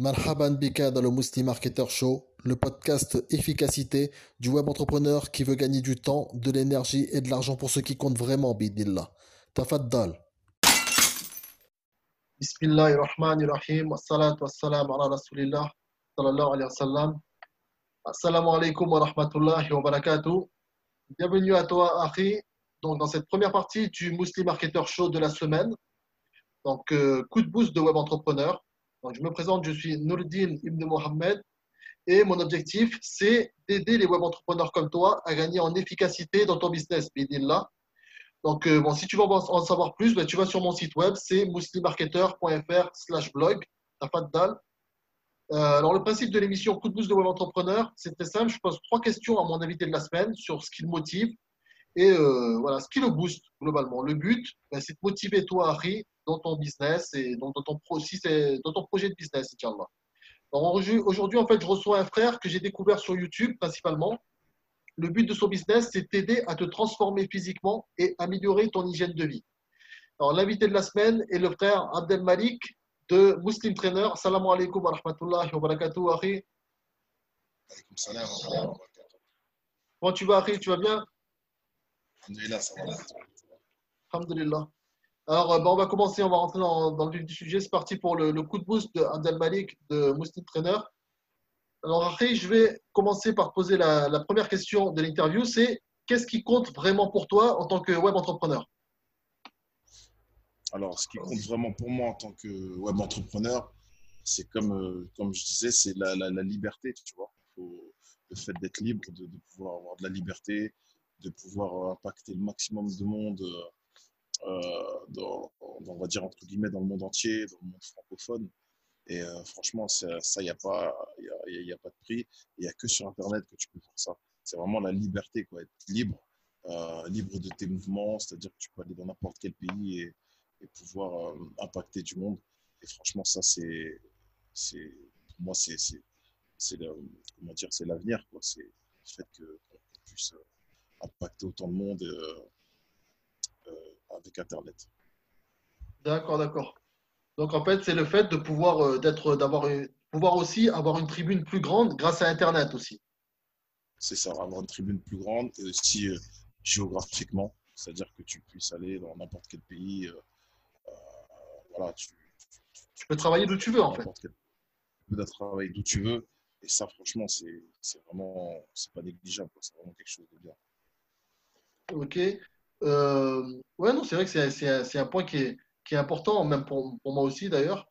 Marhaban Bika dans le Muslim Marketer Show, le podcast efficacité du web entrepreneur qui veut gagner du temps, de l'énergie et de l'argent pour ceux qui comptent vraiment, bidillah. Tafaddal. Bismillahirrahmanirrahim. Ala rasulillah alayhi wa sallam. Assalamu alaikum wa rahmatullahi wa barakatuh. Bienvenue à toi, Akhi. Donc, dans cette première partie du Muslim Marketer Show de la semaine. Donc, euh, coup de boost de web entrepreneur. Je me présente, je suis Nourdin Ibn Mohamed et mon objectif, c'est d'aider les web entrepreneurs comme toi à gagner en efficacité dans ton business, bidillah. Donc, euh, bon, si tu veux en savoir plus, ben, tu vas sur mon site web, c'est muslimmarketer.fr slash blog, tafaddal. Euh, alors, le principe de l'émission Coup de boost de web entrepreneur, c'est très simple. Je pose trois questions à mon invité de la semaine sur ce qui le motive et euh, voilà, ce qui le booste globalement. Le but, ben, c'est de motiver toi, Harry, dans ton business et dans, ton, dans ton projet de business, Inch'Allah. Aujourd'hui, en fait, je reçois un frère que j'ai découvert sur YouTube principalement. Le but de son business, c'est t'aider à te transformer physiquement et améliorer ton hygiène de vie. Alors, l'invité de la semaine est le frère Abdel Malik de Muslim Trainer. Salam alaikum wa rahmatullahi wa barakatuh, Akhi. Comment tu vas, Akhi Tu vas bien? Alhamdulillah, ça va. Alhamdulillah. Alors, euh, bah, on va commencer, on va rentrer dans, dans le vif du sujet. C'est parti pour le, coup de boost de Abdel Malik de Muslim Trainer. Alors, après, je vais commencer par poser la, la première question de l'interview c'est qu'est-ce qui compte vraiment pour toi en tant que web entrepreneur? Alors, ce qui compte vraiment pour moi en tant que web entrepreneur, c'est comme, euh, comme je disais, c'est la, la, la, liberté, tu vois. Faut, le fait d'être libre, de, de, pouvoir avoir de la liberté, de pouvoir impacter le maximum de monde euh, dans, on va dire entre guillemets, dans le monde entier, dans le monde francophone. Et euh, franchement, ça, il n'y a, pas, a, a pas de prix. Il n'y a que sur Internet que tu peux faire ça. C'est vraiment la liberté, quoi, être libre, euh, libre de tes mouvements, c'est-à-dire que tu peux aller dans n'importe quel pays et, et pouvoir impacter du monde. Et franchement, ça, c'est, c'est pour moi, c'est, c'est, comment dire, c'est l'avenir, quoi. C'est le fait que qu'on puisse impacter autant de monde. Euh, avec Internet. D'accord, d'accord. Donc en fait, c'est le fait de pouvoir euh, d'être, d'avoir, pouvoir aussi avoir une tribune plus grande grâce à Internet aussi. C'est ça, avoir une tribune plus grande et aussi euh, géographiquement, c'est-à-dire que tu puisses aller dans n'importe quel pays. voilà, tu, tu, peux travailler d'où tu veux en fait. tu peux travailler d'où tu veux. Et ça, franchement, c'est, c'est vraiment, c'est pas négligeable. C'est vraiment quelque chose de bien. Ok. Euh, ouais, non, c'est vrai que c'est un point qui est, qui est important, même pour, pour moi aussi d'ailleurs.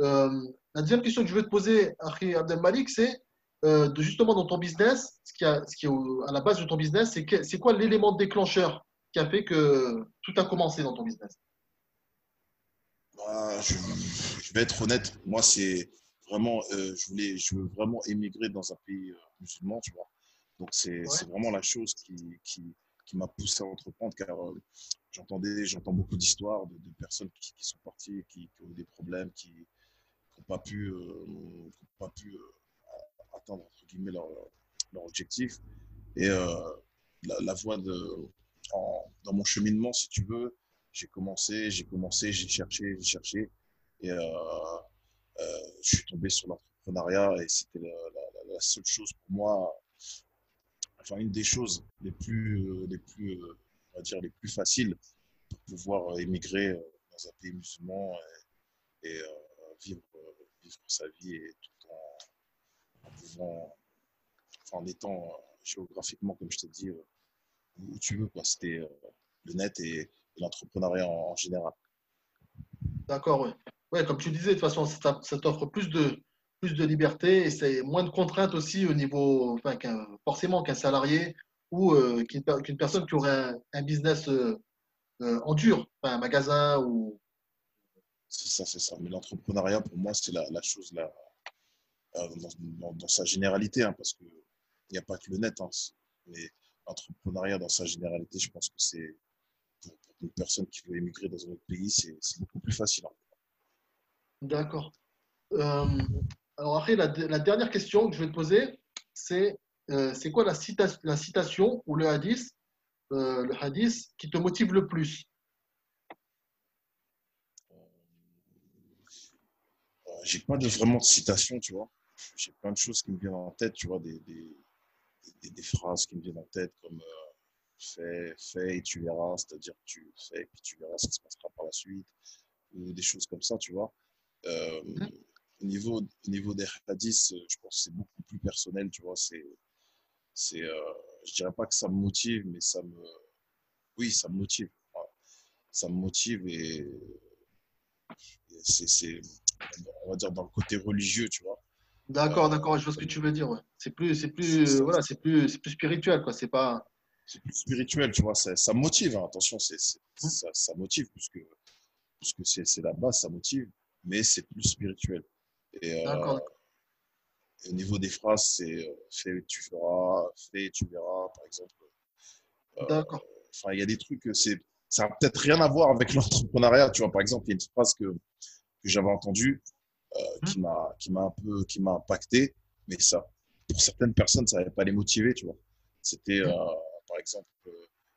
Euh, la deuxième question que je veux te poser, Akhi Abdel Malik, c'est euh, de justement dans ton business, ce qui, a, ce qui est à la base de ton business, c'est c'est quoi l'élément déclencheur qui a fait que tout a commencé dans ton business? Bah, je, je, vais être honnête, moi c'est vraiment, euh, je voulais, je veux vraiment émigrer dans un pays musulman, tu vois. Donc c'est ouais. vraiment la chose qui, qui, qui m'a poussé à entreprendre car euh, j'entendais, j'entends beaucoup d'histoires de, personnes qui, sont parties, qui, ont eu des problèmes, qui n'ont pas pu, euh, pas pu euh, atteindre entre guillemets leur, objectif. Et euh, la, la, voie de, dans mon cheminement, si tu veux, j'ai commencé, j'ai commencé, j'ai cherché, j'ai cherché, et je suis tombé sur l'entrepreneuriat et c'était la, seule chose pour moi enfin une des choses les plus, euh, les plus, euh, on va dire les plus faciles pour pouvoir euh, émigrer dans un pays musulman et, vivre, vivre sa vie et tout en, en étant géographiquement, comme je t'ai dit, où tu veux. C'était le net et, l'entrepreneuriat en, en, général. D'accord, oui. Ouais, comme tu disais, de toute façon, ça t'offre plus de, plus de liberté et c'est moins de contraintes aussi au niveau, enfin, qu forcément qu'un salarié ou euh, qu'une qu personne qui aurait un, un business euh, euh, en dur, enfin, un magasin ou. C'est ça, c'est ça. Mais l'entrepreneuriat, pour moi, c'est la, la, chose là, dans, dans, dans, sa généralité, hein, parce qu'il n'y a pas que le net, hein, mais l'entrepreneuriat dans sa généralité, je pense que c'est pour, pour, une personne qui veut émigrer dans un autre pays, c'est beaucoup plus facile. D'accord. Euh, alors après, la, la, dernière question que je vais te poser, c'est euh, c'est quoi la, cita la, citation ou le hadith, euh, le hadith qui te motive le plus? J'ai pas de vraiment de citation, tu vois. J'ai plein de choses qui me viennent en tête, tu vois, des, des, des, phrases qui me viennent en tête comme euh, fais, fais et tu verras, c'est-à-dire tu fais et puis tu verras ce qui se passera par la suite, ou des choses comme ça, tu vois. Euh, mmh. Au, niveau, au niveau des hadiths, je pense que c'est beaucoup plus personnel, tu vois. C'est, c'est, euh, je dirais pas que ça me motive, mais ça me, oui, ça me motive. Ça me motive et c'est, on va dire, dans le côté religieux, tu vois. D'accord, d'accord, je vois ce que tu veux dire. Ouais. C'est plus, c'est plus, voilà, c'est plus, c'est plus spirituel, quoi. C'est pas. C'est plus spirituel, tu vois. Ça, ça motive. Hein. Attention, c'est, mmh. ça, ça, motive puisque, puisque c'est, c'est la base, ça motive, mais c'est plus spirituel. Et, euh, et, au niveau des phrases, c'est euh, fais, tu feras, fais, tu verras, par exemple. Euh, d'accord. Enfin, il y a des trucs, c'est, ça n'a peut-être rien à voir avec l'entrepreneuriat, tu vois. Par exemple, il y a une phrase que, que j'avais entendue mmh. qui m'a qui m'a un peu qui m'a impacté mais ça pour certaines personnes ça n'allait pas les motiver tu vois c'était euh, par exemple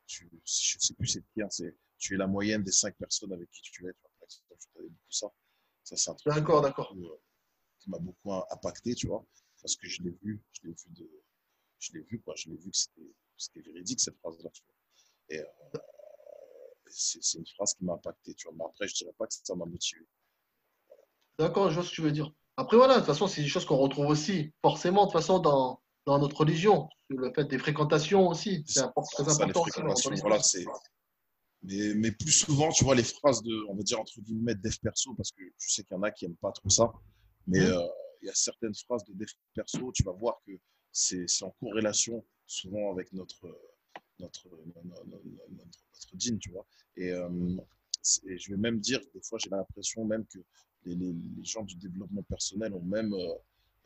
tu, je sais plus c'est hein, c'est tu es la moyenne des cinq personnes avec qui tu es tu vois, par exemple je beaucoup ça ça c'est un truc d'accord d'accord qui m'a beaucoup impacté tu vois parce que je l'ai vu je l'ai vu de je l'ai vu quoi je l'ai vu que c'était c'était véridique cette phrase là tu vois et euh, c'est une phrase qui m'a impacté tu vois mais après je dirais pas que ça m'a motivé D'accord, je vois ce que tu veux dire. Après, voilà, de toute façon, c'est des choses qu'on retrouve aussi, forcément, de toute façon, dans, dans notre religion. Le fait des fréquentations aussi, c'est important. Aussi voilà, mais, mais, plus souvent, tu vois, les phrases de, on va dire, entre guillemets, dev perso, parce que je sais qu'il y en a qui n'aiment pas trop ça, mais mmh. euh, il y a certaines phrases de dev perso, tu vas voir que c'est en corrélation souvent avec notre, notre, notre, notre, dîne, tu vois. Et, euh, et, je vais même dire, des fois, j'ai l'impression même que les, les, gens du développement personnel ont même euh,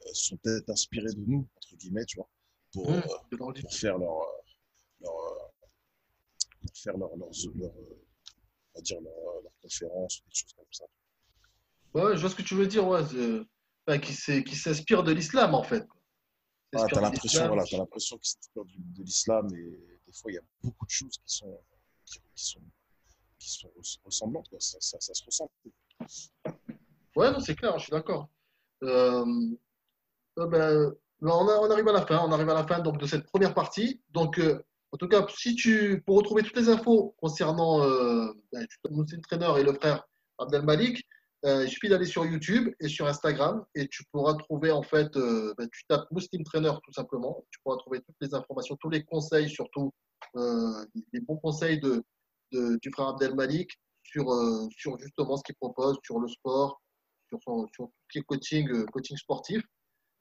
euh, sont peut-être inspirés de nous entre guillemets, tu vois, pour, mmh, euh, pour faire leur, leur pour faire leur, leur, leur on va dire leur, leur conférence ou des choses comme ça. Ouais, je vois ce que tu veux dire, ouais. Enfin, qui, s'inspire de l'islam en fait. Ah, tu as l'impression voilà, as l'impression qu'il s'inspire de l'islam et des fois il y a beaucoup de choses qui sont, qui, sont, qui sont ressemblantes. Quoi. Ça, ça, ça, se ressemble. Ouais, non, c'est clair, je suis d'accord. Euh, euh, ben, on, arrive à la fin, on arrive à la fin donc, de cette première partie. Donc, euh, en tout cas, si tu, pour retrouver toutes les infos concernant euh, ben, Trainer et le frère Abdel Malik, il suffit d'aller sur YouTube et sur Instagram et tu pourras trouver en fait, ben, tu tapes Muslim Trainer tout simplement, tu pourras trouver toutes les informations, tous les conseils, surtout les bons conseils de, du frère Abdel Malik sur, sur justement ce qu'il propose, sur le sport, sur, sur tout ce qui est coaching, euh, coaching sportif.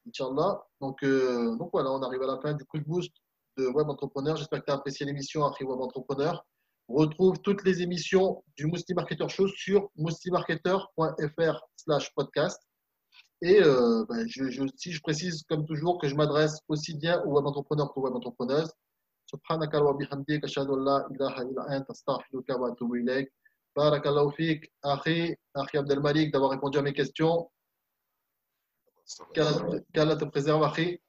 Inch'Allah. Donc, euh, donc voilà, on arrive à la fin du quick boost de Web Entrepreneur. J'espère que tu as apprécié l'émission Après Web Entrepreneur On retrouve toutes les émissions du Mousti Marketer Show sur moustimarketer.fr slash podcast. Et euh, ben, je, je, si je précise comme toujours que je m'adresse aussi bien aux web entrepreneurs qu'aux web entrepreneuses. سبحانك وبحمدك أشهد أن لا إله إلا أنت أستغفرك وأتوب إليك Barakallahu fik, Akhi, Akhi Abdelmalik, d'avoir répondu à mes questions. Qu'Allah te préserve, Akhi.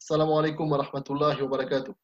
Assalamu alaikum wa rahmatullahi wa barakatuh.